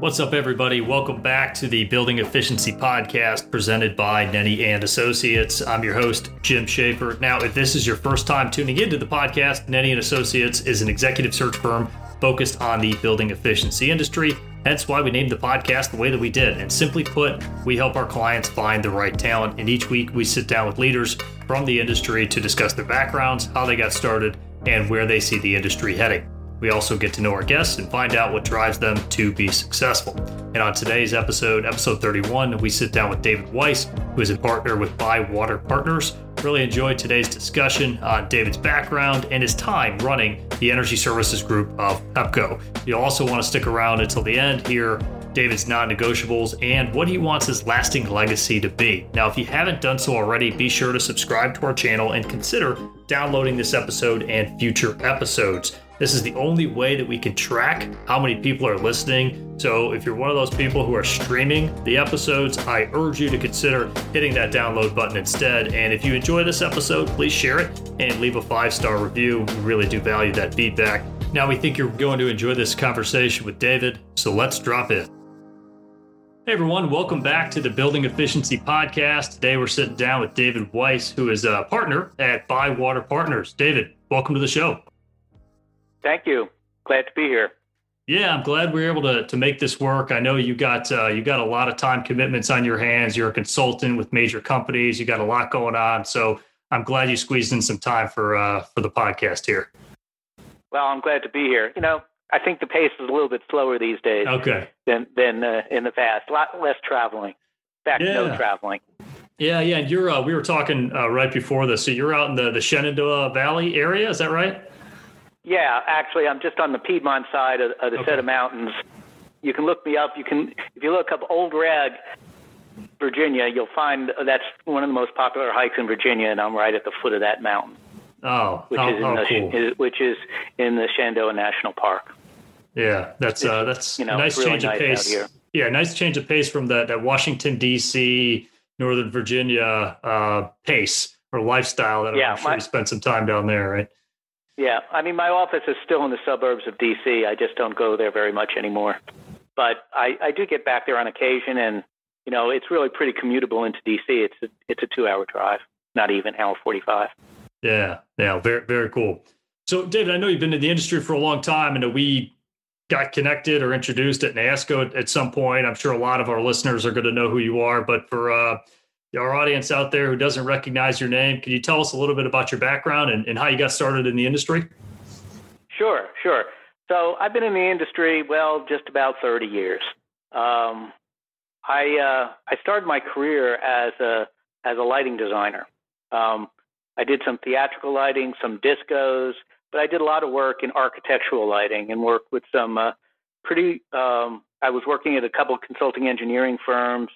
What's up, everybody? Welcome back to the Building Efficiency Podcast presented by Nenny and Associates. I'm your host, Jim Schaefer. Now, if this is your first time tuning into the podcast, Nenny and Associates is an executive search firm focused on the building efficiency industry. That's why we named the podcast the way that we did. And simply put, we help our clients find the right talent. And each week we sit down with leaders from the industry to discuss their backgrounds, how they got started, and where they see the industry heading. We also get to know our guests and find out what drives them to be successful. And on today's episode, episode 31, we sit down with David Weiss, who is a partner with Bywater Partners. Really enjoyed today's discussion on David's background and his time running the energy services group of Pepco. You'll also want to stick around until the end here David's non negotiables, and what he wants his lasting legacy to be. Now, if you haven't done so already, be sure to subscribe to our channel and consider downloading this episode and future episodes. This is the only way that we can track how many people are listening. So if you're one of those people who are streaming the episodes, I urge you to consider hitting that download button instead. And if you enjoy this episode, please share it and leave a five star review. We really do value that feedback. Now we think you're going to enjoy this conversation with David, so let's drop in. Hey everyone, welcome back to the Building Efficiency Podcast. Today we're sitting down with David Weiss, who is a partner at Bywater Partners. David, welcome to the show. Thank you. Glad to be here. Yeah, I'm glad we are able to to make this work. I know you got uh, you got a lot of time commitments on your hands. You're a consultant with major companies. You got a lot going on. So I'm glad you squeezed in some time for uh, for the podcast here. Well, I'm glad to be here. You know, I think the pace is a little bit slower these days. Okay. Than than uh, in the past. A lot less traveling. In fact, yeah. no traveling. Yeah, yeah. And you're uh, we were talking uh, right before this. So you're out in the the Shenandoah Valley area. Is that right? Yeah, actually, I'm just on the Piedmont side of, of the okay. set of mountains. You can look me up. You can, if you look up Old Rag, Virginia, you'll find that's one of the most popular hikes in Virginia, and I'm right at the foot of that mountain. Oh, which oh, is in oh, the, cool. is, which is in the Shenandoah National Park. Yeah, that's uh, that's you know, nice really change nice of pace. Yeah, nice change of pace from that that Washington D.C. Northern Virginia uh, pace or lifestyle that yeah, I'm sure my, you spent some time down there, right? Yeah, I mean, my office is still in the suburbs of D.C. I just don't go there very much anymore. But I, I do get back there on occasion, and you know, it's really pretty commutable into D.C. It's a, it's a two-hour drive, not even hour forty-five. Yeah, yeah, very very cool. So, David, I know you've been in the industry for a long time, and we got connected or introduced at NAESCO at, at some point. I'm sure a lot of our listeners are going to know who you are, but for uh, our audience out there who doesn't recognize your name, can you tell us a little bit about your background and, and how you got started in the industry? Sure, sure. So I've been in the industry, well, just about 30 years. Um, I uh, I started my career as a as a lighting designer. Um, I did some theatrical lighting, some discos, but I did a lot of work in architectural lighting and worked with some uh, pretty. Um, I was working at a couple of consulting engineering firms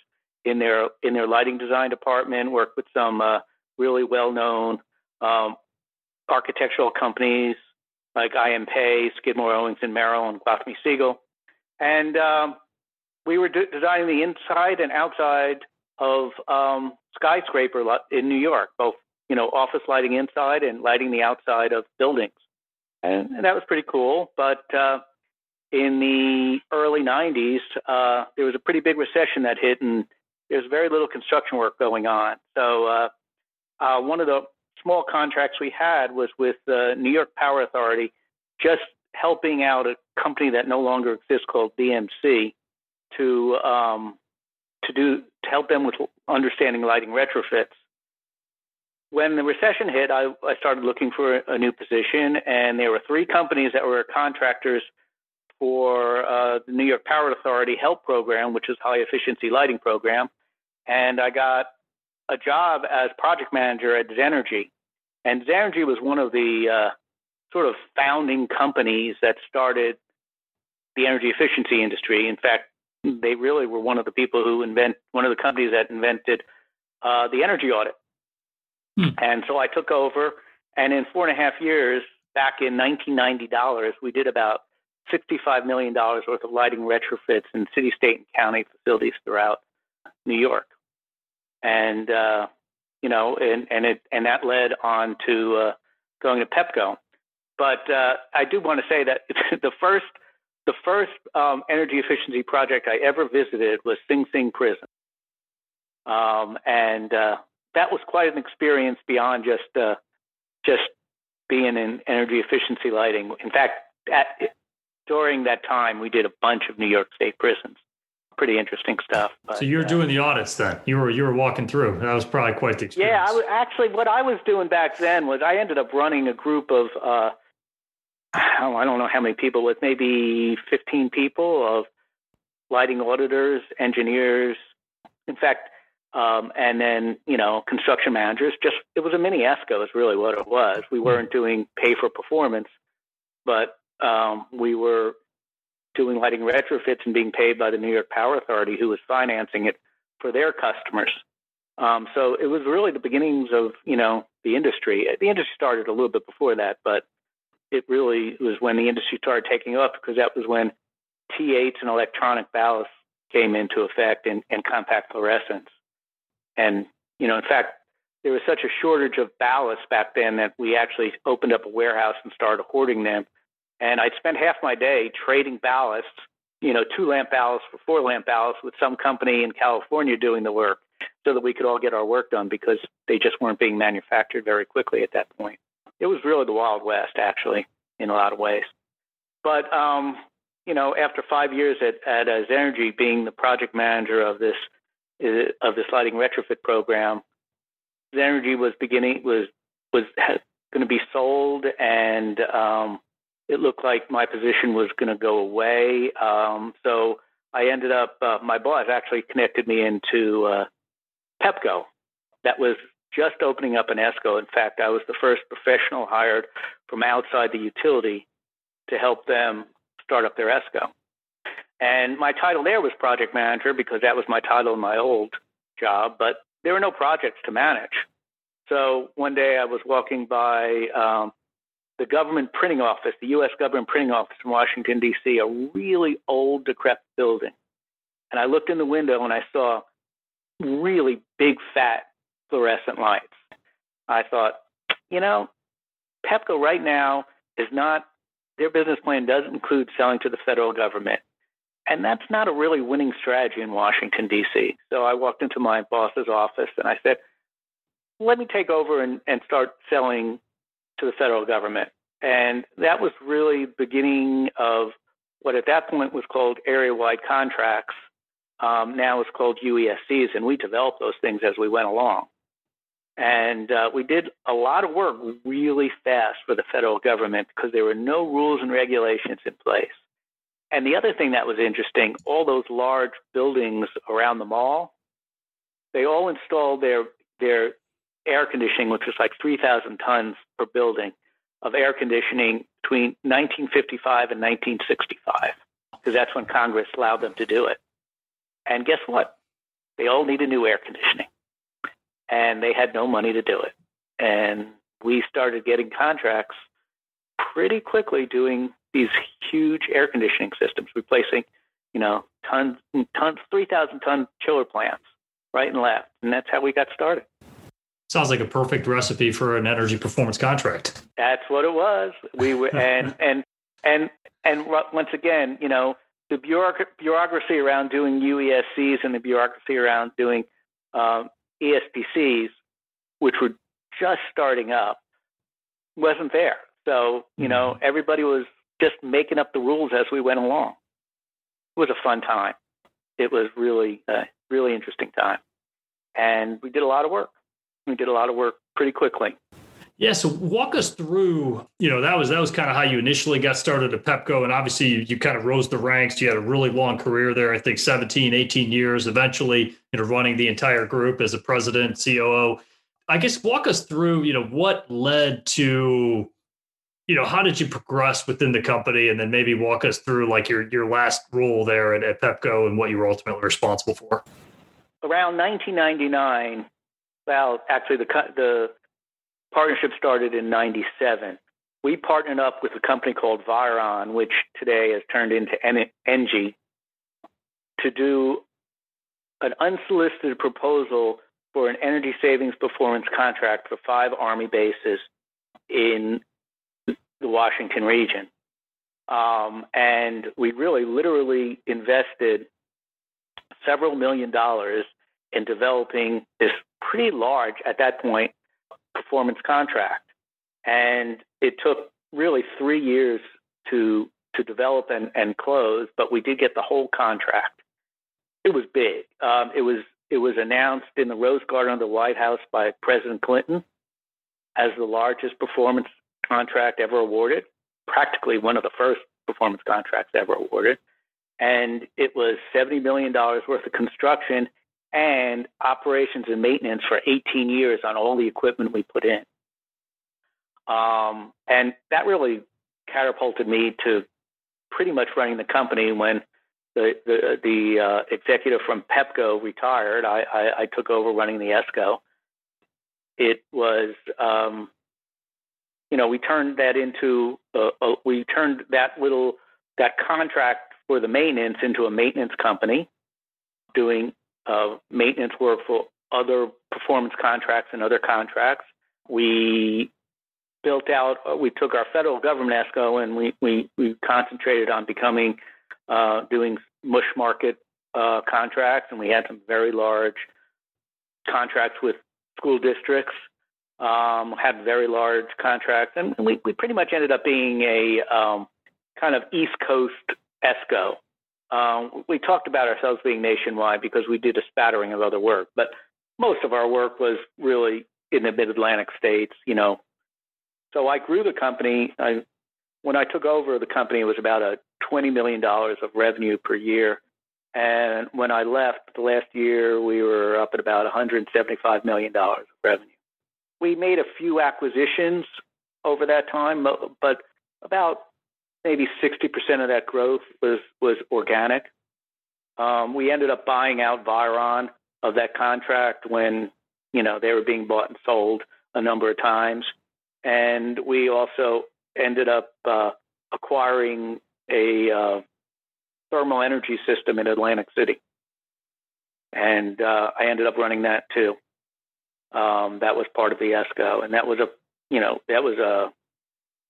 in their in their lighting design department. Worked with some uh, really well known um, architectural companies like I.M. Pei, Skidmore, Owings and Merrill, and Gwathmey Siegel, and um, we were de- designing the inside and outside of um, skyscraper in New York, both you know office lighting inside and lighting the outside of buildings, and, and that was pretty cool. But uh, in the early 90s, uh, there was a pretty big recession that hit, and there's very little construction work going on. So uh, uh, one of the small contracts we had was with the New York Power Authority, just helping out a company that no longer exists called BMC to um, to do to help them with understanding lighting retrofits. When the recession hit, I, I started looking for a new position, and there were three companies that were contractors for uh, the New York Power Authority HELP program, which is high efficiency lighting program, and I got a job as project manager at Xenergy. And Xenergy was one of the uh, sort of founding companies that started the energy efficiency industry. In fact, they really were one of the people who invent one of the companies that invented uh, the energy audit. Hmm. And so I took over, and in four and a half years, back in 1990 dollars, we did about $65 million worth of lighting retrofits in city, state, and county facilities throughout New York. And, uh, you know, and, and, it, and that led on to uh, going to Pepco. But uh, I do want to say that the first the first um, energy efficiency project I ever visited was Sing Sing Prison. Um, and uh, that was quite an experience beyond just uh, just being in energy efficiency lighting. In fact, at, during that time, we did a bunch of New York State prisons. Pretty interesting stuff. But, so you were uh, doing the audits then. You were you were walking through. That was probably quite the experience. Yeah, I was, actually what I was doing back then was I ended up running a group of uh, oh, I don't know how many people, with maybe 15 people of lighting auditors, engineers. In fact, um, and then you know construction managers. Just it was a mini ESCO is really what it was. We hmm. weren't doing pay for performance, but um, we were doing lighting retrofits and being paid by the New York Power Authority, who was financing it for their customers. Um, so it was really the beginnings of you know the industry. The industry started a little bit before that, but it really was when the industry started taking off because that was when T8s and electronic ballasts came into effect and, and compact fluorescents. And, you know, in fact, there was such a shortage of ballasts back then that we actually opened up a warehouse and started hoarding them. And I'd spend half my day trading ballasts, you know, two lamp ballasts for four lamp ballast with some company in California doing the work so that we could all get our work done because they just weren't being manufactured very quickly at that point. It was really the Wild West, actually, in a lot of ways. But, um, you know, after five years at, at Xenergy being the project manager of this uh, of this lighting retrofit program, Xenergy was beginning was was going to be sold, and um, it looked like my position was going to go away. Um, so I ended up. Uh, my boss actually connected me into uh, Pepco. That was just opening up an ESCO. In fact, I was the first professional hired from outside the utility to help them start up their ESCO. And my title there was project manager because that was my title in my old job, but there were no projects to manage. So one day I was walking by um, the government printing office, the U.S. government printing office in Washington, D.C., a really old, decrepit building. And I looked in the window and I saw really big, fat fluorescent lights. I thought, you know, Pepco right now is not, their business plan doesn't include selling to the federal government. And that's not a really winning strategy in Washington, D.C. So I walked into my boss's office and I said, let me take over and, and start selling to the federal government. And that was really beginning of what at that point was called area wide contracts. Um, now it's called UESCs, and we developed those things as we went along. And uh, we did a lot of work really fast for the federal government because there were no rules and regulations in place. And the other thing that was interesting, all those large buildings around the mall, they all installed their their air conditioning, which was like 3,000 tons per building of air conditioning between 1955 and 1965, because that's when Congress allowed them to do it. And guess what? They all needed new air conditioning, and they had no money to do it. And we started getting contracts pretty quickly doing these huge air conditioning systems, replacing, you know, tons, tons, 3,000 ton chiller plants right and left. And that's how we got started. Sounds like a perfect recipe for an energy performance contract. That's what it was. We were, and, and, and, and once again, you know, the bureaucracy around doing UESCs and the bureaucracy around doing um, ESPCs, which were just starting up, wasn't there. So, you know, mm-hmm. everybody was just making up the rules as we went along. It was a fun time. It was really a really interesting time. And we did a lot of work. We did a lot of work pretty quickly. Yeah, so walk us through, you know, that was that was kind of how you initially got started at Pepco and obviously you, you kind of rose the ranks. You had a really long career there, I think 17, 18 years, eventually, you know, running the entire group as a president, COO. I guess walk us through, you know, what led to you know, how did you progress within the company, and then maybe walk us through like your your last role there at, at Pepco and what you were ultimately responsible for? Around 1999, well, actually the the partnership started in '97. We partnered up with a company called Viron, which today has turned into Engie, to do an unsolicited proposal for an energy savings performance contract for five Army bases in the Washington region. Um, and we really literally invested several million dollars in developing this pretty large, at that point, performance contract. And it took really three years to to develop and, and close, but we did get the whole contract. It was big. Um, it was it was announced in the Rose Garden of the White House by President Clinton as the largest performance contract ever awarded, practically one of the first performance contracts ever awarded. And it was $70 million worth of construction and operations and maintenance for 18 years on all the equipment we put in. Um, and that really catapulted me to pretty much running the company when the the, the uh, executive from Pepco retired. I, I, I, took over running the ESCO. It was, um, you know, we turned that into a, a, we turned that little that contract for the maintenance into a maintenance company, doing maintenance work for other performance contracts and other contracts. We built out, uh, we took our federal government ESCO and we, we, we concentrated on becoming, uh, doing mush market uh, contracts. And we had some very large contracts with school districts, um, had very large contracts. And we, we pretty much ended up being a um, kind of East Coast ESCO. Um, we talked about ourselves being nationwide because we did a spattering of other work, but most of our work was really in the mid Atlantic states, you know, so I grew the company. I, when I took over the company, it was about a $20 million of revenue per year. And when I left the last year, we were up at about $175 million of revenue. We made a few acquisitions over that time, but about maybe 60% of that growth was, was organic. Um, we ended up buying out Viron of that contract when, you know, they were being bought and sold a number of times and we also ended up uh, acquiring a uh, thermal energy system in Atlantic City, and uh, I ended up running that too. Um, that was part of the ESCO, and that was a you know that was a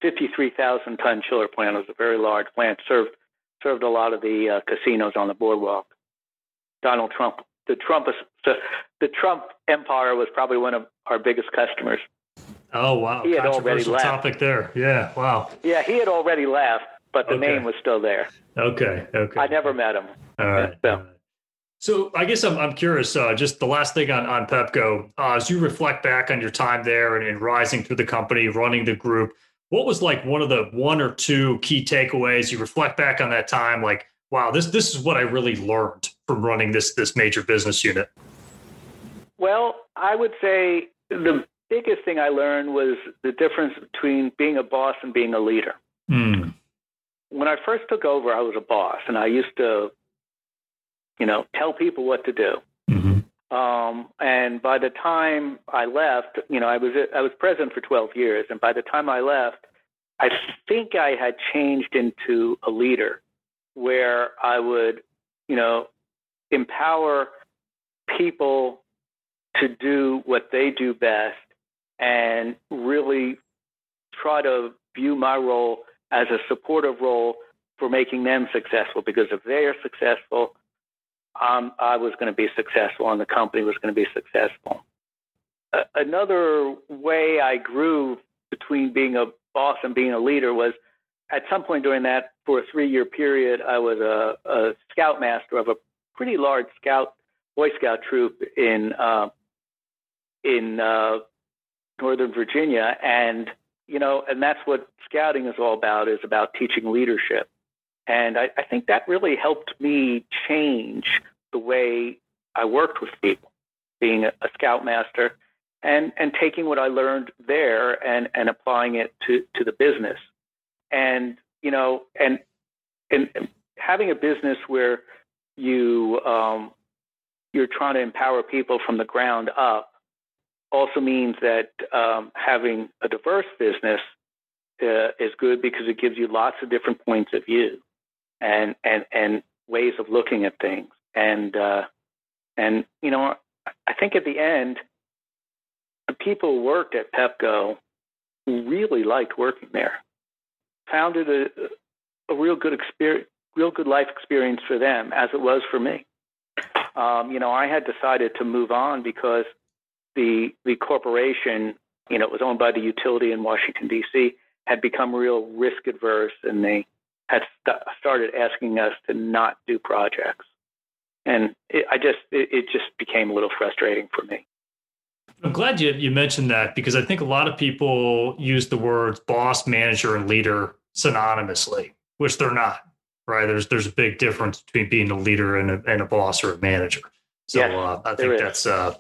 53,000 ton chiller plant. It was a very large plant. served served a lot of the uh, casinos on the boardwalk. Donald Trump, the Trump, the, the Trump empire was probably one of our biggest customers. Oh wow! He had already left. Topic there. Yeah. Wow. Yeah, he had already left, but the okay. name was still there. Okay. Okay. I never met him. All right. So, so I guess I'm I'm curious. Uh, just the last thing on on Pepco, uh, as you reflect back on your time there and, and rising through the company, running the group, what was like one of the one or two key takeaways? You reflect back on that time, like, wow, this this is what I really learned from running this this major business unit. Well, I would say the biggest thing I learned was the difference between being a boss and being a leader. Mm. When I first took over, I was a boss, and I used to, you know, tell people what to do. Um, and by the time I left, you know, I was I was president for 12 years, and by the time I left, I think I had changed into a leader, where I would, you know, empower people to do what they do best and really try to view my role as a supportive role for making them successful. Because if they are successful, um, I was going to be successful and the company was going to be successful. Uh, another way I grew between being a boss and being a leader was at some point during that, for a three year period, I was a, a scoutmaster of a pretty large scout, Boy Scout troop in uh, in uh, Northern Virginia, and you know, and that's what scouting is all about is about teaching leadership. And I, I think that really helped me change the way I worked with people, being a, a scoutmaster and and taking what I learned there and and applying it to to the business. And you know, and and, having a business where you um, you're trying to empower people from the ground up also means that um, having a diverse business uh, is good because it gives you lots of different points of view and and and ways of looking at things. And uh, and you know, I think at the end, the people who worked at Pepco really liked working there. Found it a a real good experience, real good life experience for them, as it was for me. Um, you know, I had decided to move on because the the corporation, you know, it was owned by the utility in Washington D.C., had become real risk adverse, and they had st- started asking us to not do projects. And it, I just it, it just became a little frustrating for me. I'm glad you, you mentioned that because I think a lot of people use the words boss, manager, and leader synonymously, which they're not. Right? There's there's a big difference between being a leader and a, and a boss or a manager. So yes, uh, I think that's uh,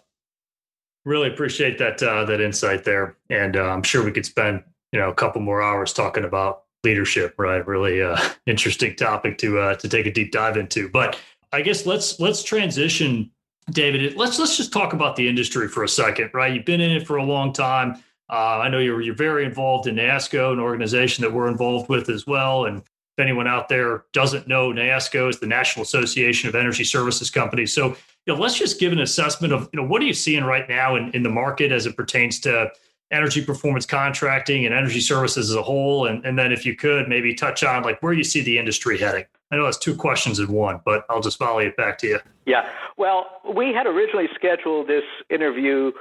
really appreciate that uh, that insight there, and uh, I'm sure we could spend you know a couple more hours talking about leadership. Right? Really uh, interesting topic to uh, to take a deep dive into. But I guess let's let's transition David, let's let's just talk about the industry for a second, right? You've been in it for a long time. Uh, I know you're you're very involved in NAESCO, an organization that we're involved with as well. And if anyone out there doesn't know, NAESCO is the National Association of Energy Services Companies. So, you know, let's just give an assessment of you know what are you seeing right now in, in the market as it pertains to energy performance contracting and energy services as a whole, and and then if you could maybe touch on like where you see the industry heading. I know that's two questions in one, but I'll just volley it back to you. Yeah. Well, we had originally scheduled this interview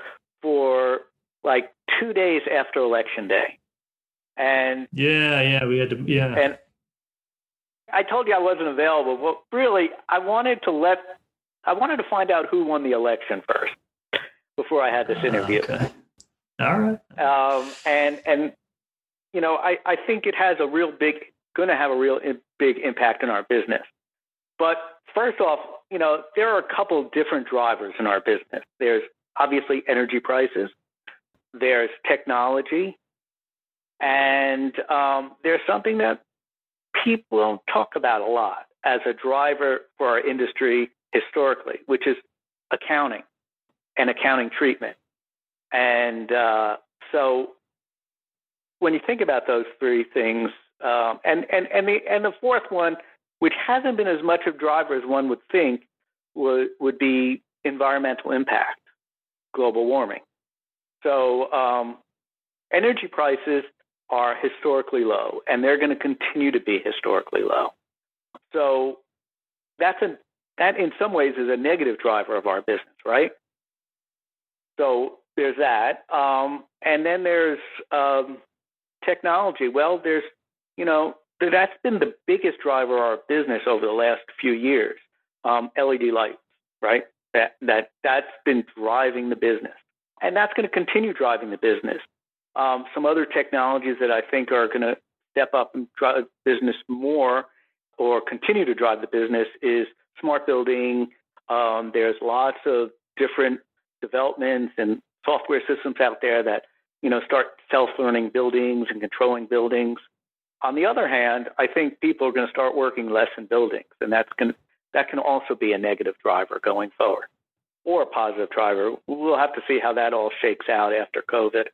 for like two days after election day. And yeah, yeah, we had to, yeah. And I told you I wasn't available. Well, really, I wanted to let, I wanted to find out who won the election first before I had this ah, interview. Okay. All right. Um, and, and, you know, I, I think it has a real big going to have a real big impact in our business. But first off, you know, there are a couple different drivers in our business. There's obviously energy prices, there's technology, and um, there's something that people don't talk about a lot as a driver for our industry historically, which is accounting and accounting treatment. And uh, so when you think about those three things, um, and and and the and the fourth one, which hasn't been as much of a driver as one would think, would would be environmental impact, global warming. So um, energy prices are historically low, and they're going to continue to be historically low. So that's a that in some ways is a negative driver of our business, right? So there's that, um, and then there's um, technology. Well, there's you know, that's been the biggest driver of our business over the last few years. Um, LED lights, right? That that that's been driving the business, and that's going to continue driving the business. Um, some other technologies that I think are going to step up and drive business more, or continue to drive the business, is smart building. Um, there's lots of different developments and software systems out there that you know start self-learning buildings and controlling buildings. On the other hand, I think people are going to start working less in buildings, and that's going that can also be a negative driver going forward, or a positive driver. We'll have to see how that all shakes out after COVID.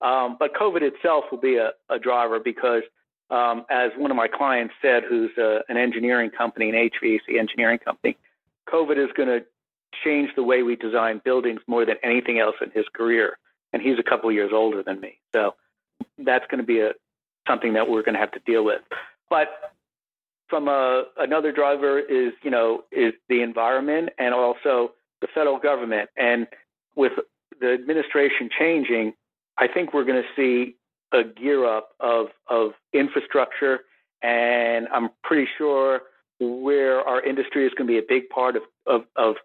Um, but COVID itself will be a, a driver because, um, as one of my clients said, who's a, an engineering company, an HVAC engineering company, COVID is going to change the way we design buildings more than anything else in his career. And he's a couple years older than me. So that's going to be a, something that we're going to have to deal with. But from a, another driver is, you know, is the environment and also the federal government. And with the administration changing, I think we're going to see a gear up of, of infrastructure. And I'm pretty sure where our industry is going to be a big part of, of, of,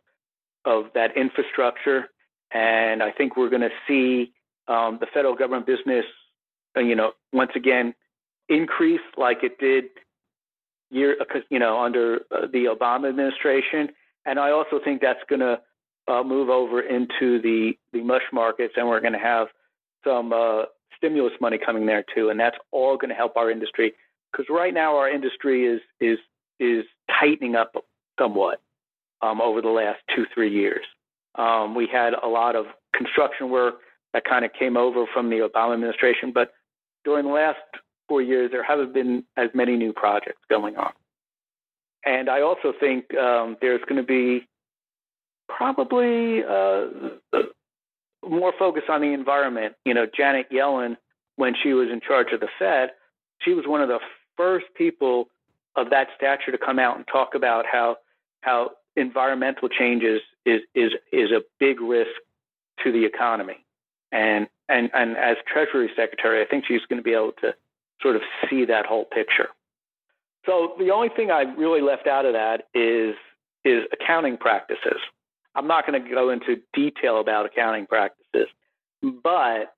of that infrastructure. And I think we're going to see um, the federal government business uh, you know, once again, increase like it did year, uh, you know, under uh, the Obama administration. And I also think that's going to uh, move over into the the mush markets, and we're going to have some uh, stimulus money coming there too, and that's all going to help our industry because right now our industry is is is tightening up somewhat um, over the last two three years. Um, we had a lot of construction work that kind of came over from the Obama administration, but during the last four years, there haven't been as many new projects going on. And I also think um, there's going to be probably uh, more focus on the environment. You know, Janet Yellen, when she was in charge of the Fed, she was one of the first people of that stature to come out and talk about how how environmental changes is is is a big risk to the economy. And and and as Treasury Secretary, I think she's going to be able to sort of see that whole picture. So the only thing I really left out of that is is accounting practices. I'm not going to go into detail about accounting practices, but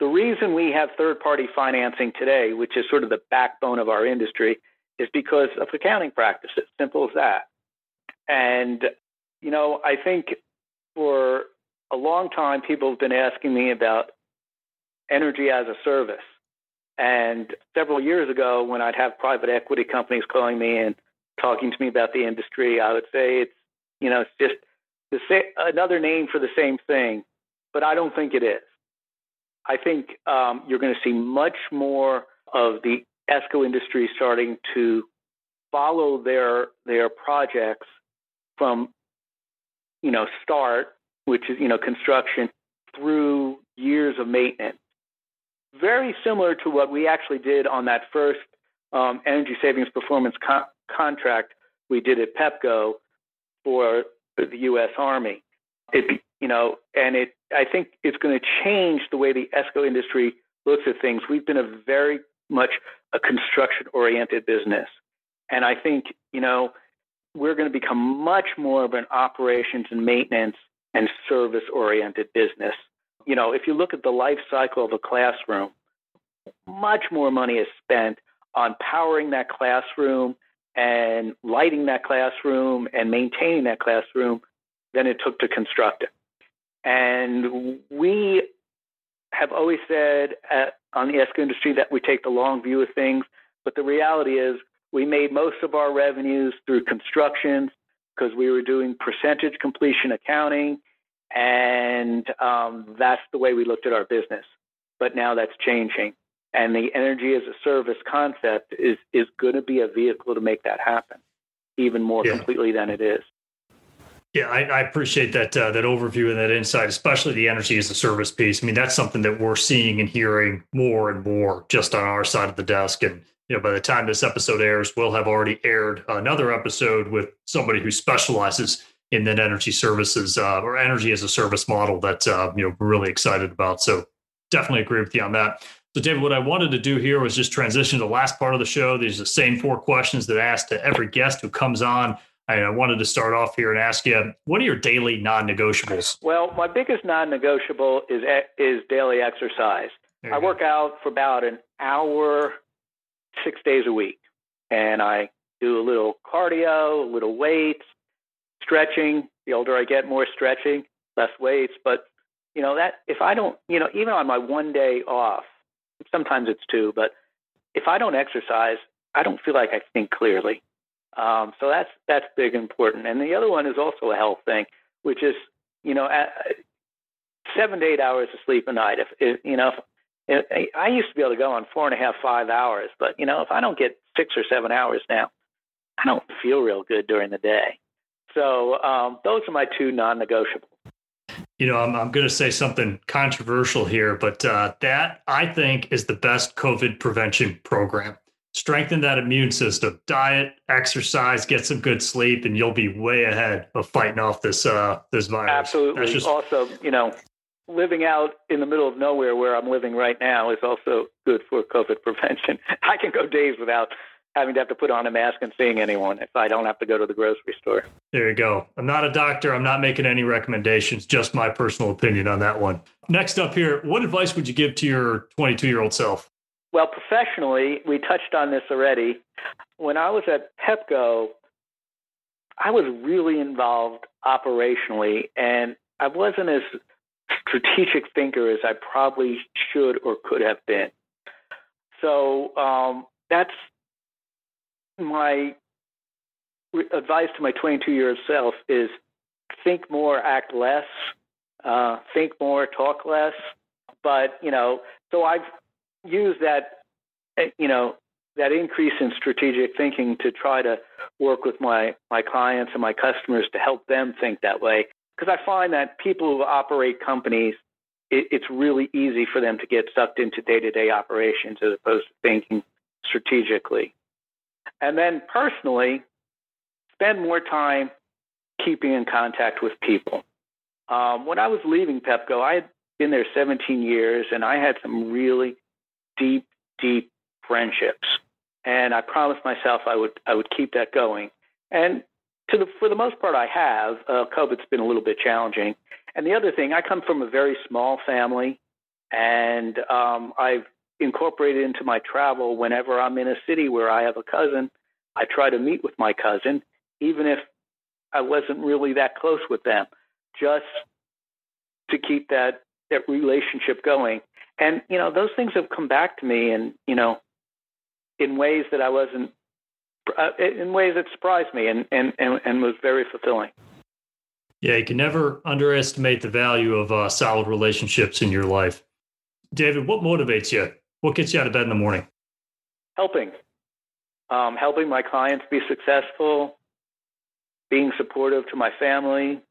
the reason we have third party financing today, which is sort of the backbone of our industry, is because of accounting practices. Simple as that. And, you know, I think for a long time, people have been asking me about energy as a service. And several years ago, when I'd have private equity companies calling me and talking to me about the industry, I would say it's, you know, it's just the same, another name for the same thing. But I don't think it is. I think um, you're going to see much more of the ESCO industry starting to follow their their projects from you know start, which is you know construction, through years of maintenance. Very similar to what we actually did on that first um, energy savings performance con- contract we did at Pepco for the U.S. Army. It you know, and it I think it's going to change the way the ESCO industry looks at things. We've been a very much a construction oriented business. And I think, you know, we're going to become much more of an operations and maintenance and service oriented business. You know, if you look at the life cycle of a classroom, much more money is spent on powering that classroom and lighting that classroom and maintaining that classroom than it took to construct it. And we have always said at, on the ESCO industry that we take the long view of things, but the reality is we made most of our revenues through constructions because we were doing percentage completion accounting, and um, that's the way we looked at our business. But now that's changing, and the energy as a service concept is is going to be a vehicle to make that happen, even more yeah. completely than it is. Yeah, I, I, appreciate that uh, that overview and that insight, especially the energy as a service piece. I mean, that's something that we're seeing and hearing more and more just on our side of the desk. And you know, by the time this episode airs, we'll have already aired another episode with somebody who specializes in that energy services uh, or energy as a service model that uh, you know we're really excited about. So definitely agree with you on that. So, David, what I wanted to do here was just transition to the last part of the show. These are the same four questions that I ask to every guest who comes on. I wanted to start off here and ask you, what are your daily non-negotiables? Well, my biggest non-negotiable is is daily exercise. I work go. out for about an hour, six days a week, and I do a little cardio, a little weights, stretching. The older I get, more stretching, less weights. But you know that if I don't, you know, even on my one day off, sometimes it's two, but if I don't exercise, I don't feel like I think clearly. Um, so that's that's big important. And the other one is also a health thing, which is you know seven to eight hours of sleep a night. If, if you know, if, I used to be able to go on four and a half, five hours, but you know, if I don't get six or seven hours now, I don't feel real good during the day. So um, those are my two non-negotiables. You know, I'm, I'm going to say something controversial here, but uh, that I think is the best COVID prevention program strengthen that immune system diet exercise get some good sleep and you'll be way ahead of fighting off this uh this virus absolutely just... also you know living out in the middle of nowhere where i'm living right now is also good for covid prevention. I can go days without having to have to put on a mask and seeing anyone if i don't have to go to the grocery store. There you go. I'm not a doctor. I'm not making any recommendations. Just my personal opinion on that one. Next up here what advice would you give to your 22 year old self? Well, professionally, we touched on this already. When I was at Pepco, I was really involved operationally, and I wasn't as strategic thinker as I probably should or could have been. So um, that's my advice to my 22 year old self is think more, act less, uh, think more, talk less. But you know, so I've used that, eh, you know, that increase in strategic thinking to try to work with my, my clients and my customers to help them think that way. Because I find that people who operate companies, it, it's really easy for them to get sucked into day to day operations as opposed to thinking strategically. And then personally, spend more time keeping in contact with people. Um, when I was leaving Pepco, I had been there 17 years and I had some really deep, deep friendships. And I promised myself I would I would keep that going. And to the for the most part, I have. Uh, COVID's been a little bit challenging. And the other thing, I come from a very small family, and um, I've incorporated into my travel whenever I'm in a city where I have a cousin. I try to meet with my cousin, even if I wasn't really that close with them, just to keep that that relationship going. And you know, those things have come back to me, and you know, in ways that I wasn't, uh, in ways that surprised me, and and and, and was very fulfilling. Yeah, you can never underestimate the value of uh, solid relationships in your life. David, what motivates you? What gets you out of bed in the morning? Helping, um, helping my clients be successful, being supportive to my family,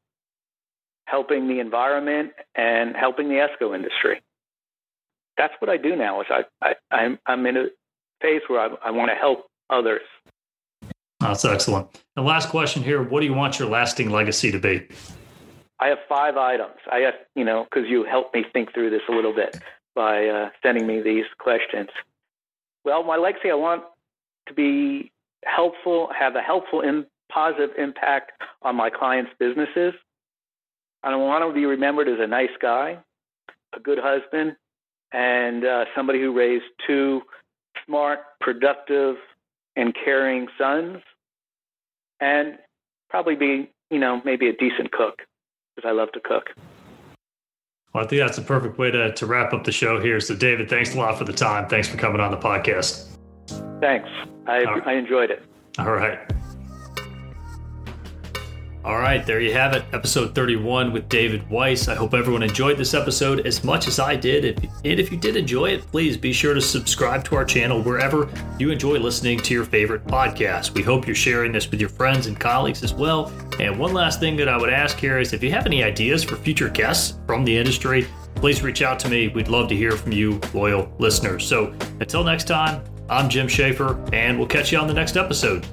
helping the environment, and helping the ESCO industry. That's what I do now. Is I, I I'm I'm in a phase where I, I want to help others. That's excellent. And last question here: What do you want your lasting legacy to be? I have five items. I have, you know, because you helped me think through this a little bit by uh, sending me these questions. Well, my legacy, I want to be helpful, have a helpful and positive impact on my clients' businesses. I want to be remembered as a nice guy, a good husband, and uh, somebody who raised two smart, productive, and caring sons, and probably be, you know, maybe a decent cook because I love to cook. Well, I think that's a perfect way to, to wrap up the show here. So, David, thanks a lot for the time. Thanks for coming on the podcast. Thanks. I, right. I enjoyed it. All right. All right, there you have it, episode 31 with David Weiss. I hope everyone enjoyed this episode as much as I did. And if you did enjoy it, please be sure to subscribe to our channel wherever you enjoy listening to your favorite podcast. We hope you're sharing this with your friends and colleagues as well. And one last thing that I would ask here is if you have any ideas for future guests from the industry, please reach out to me. We'd love to hear from you, loyal listeners. So until next time, I'm Jim Schaefer, and we'll catch you on the next episode.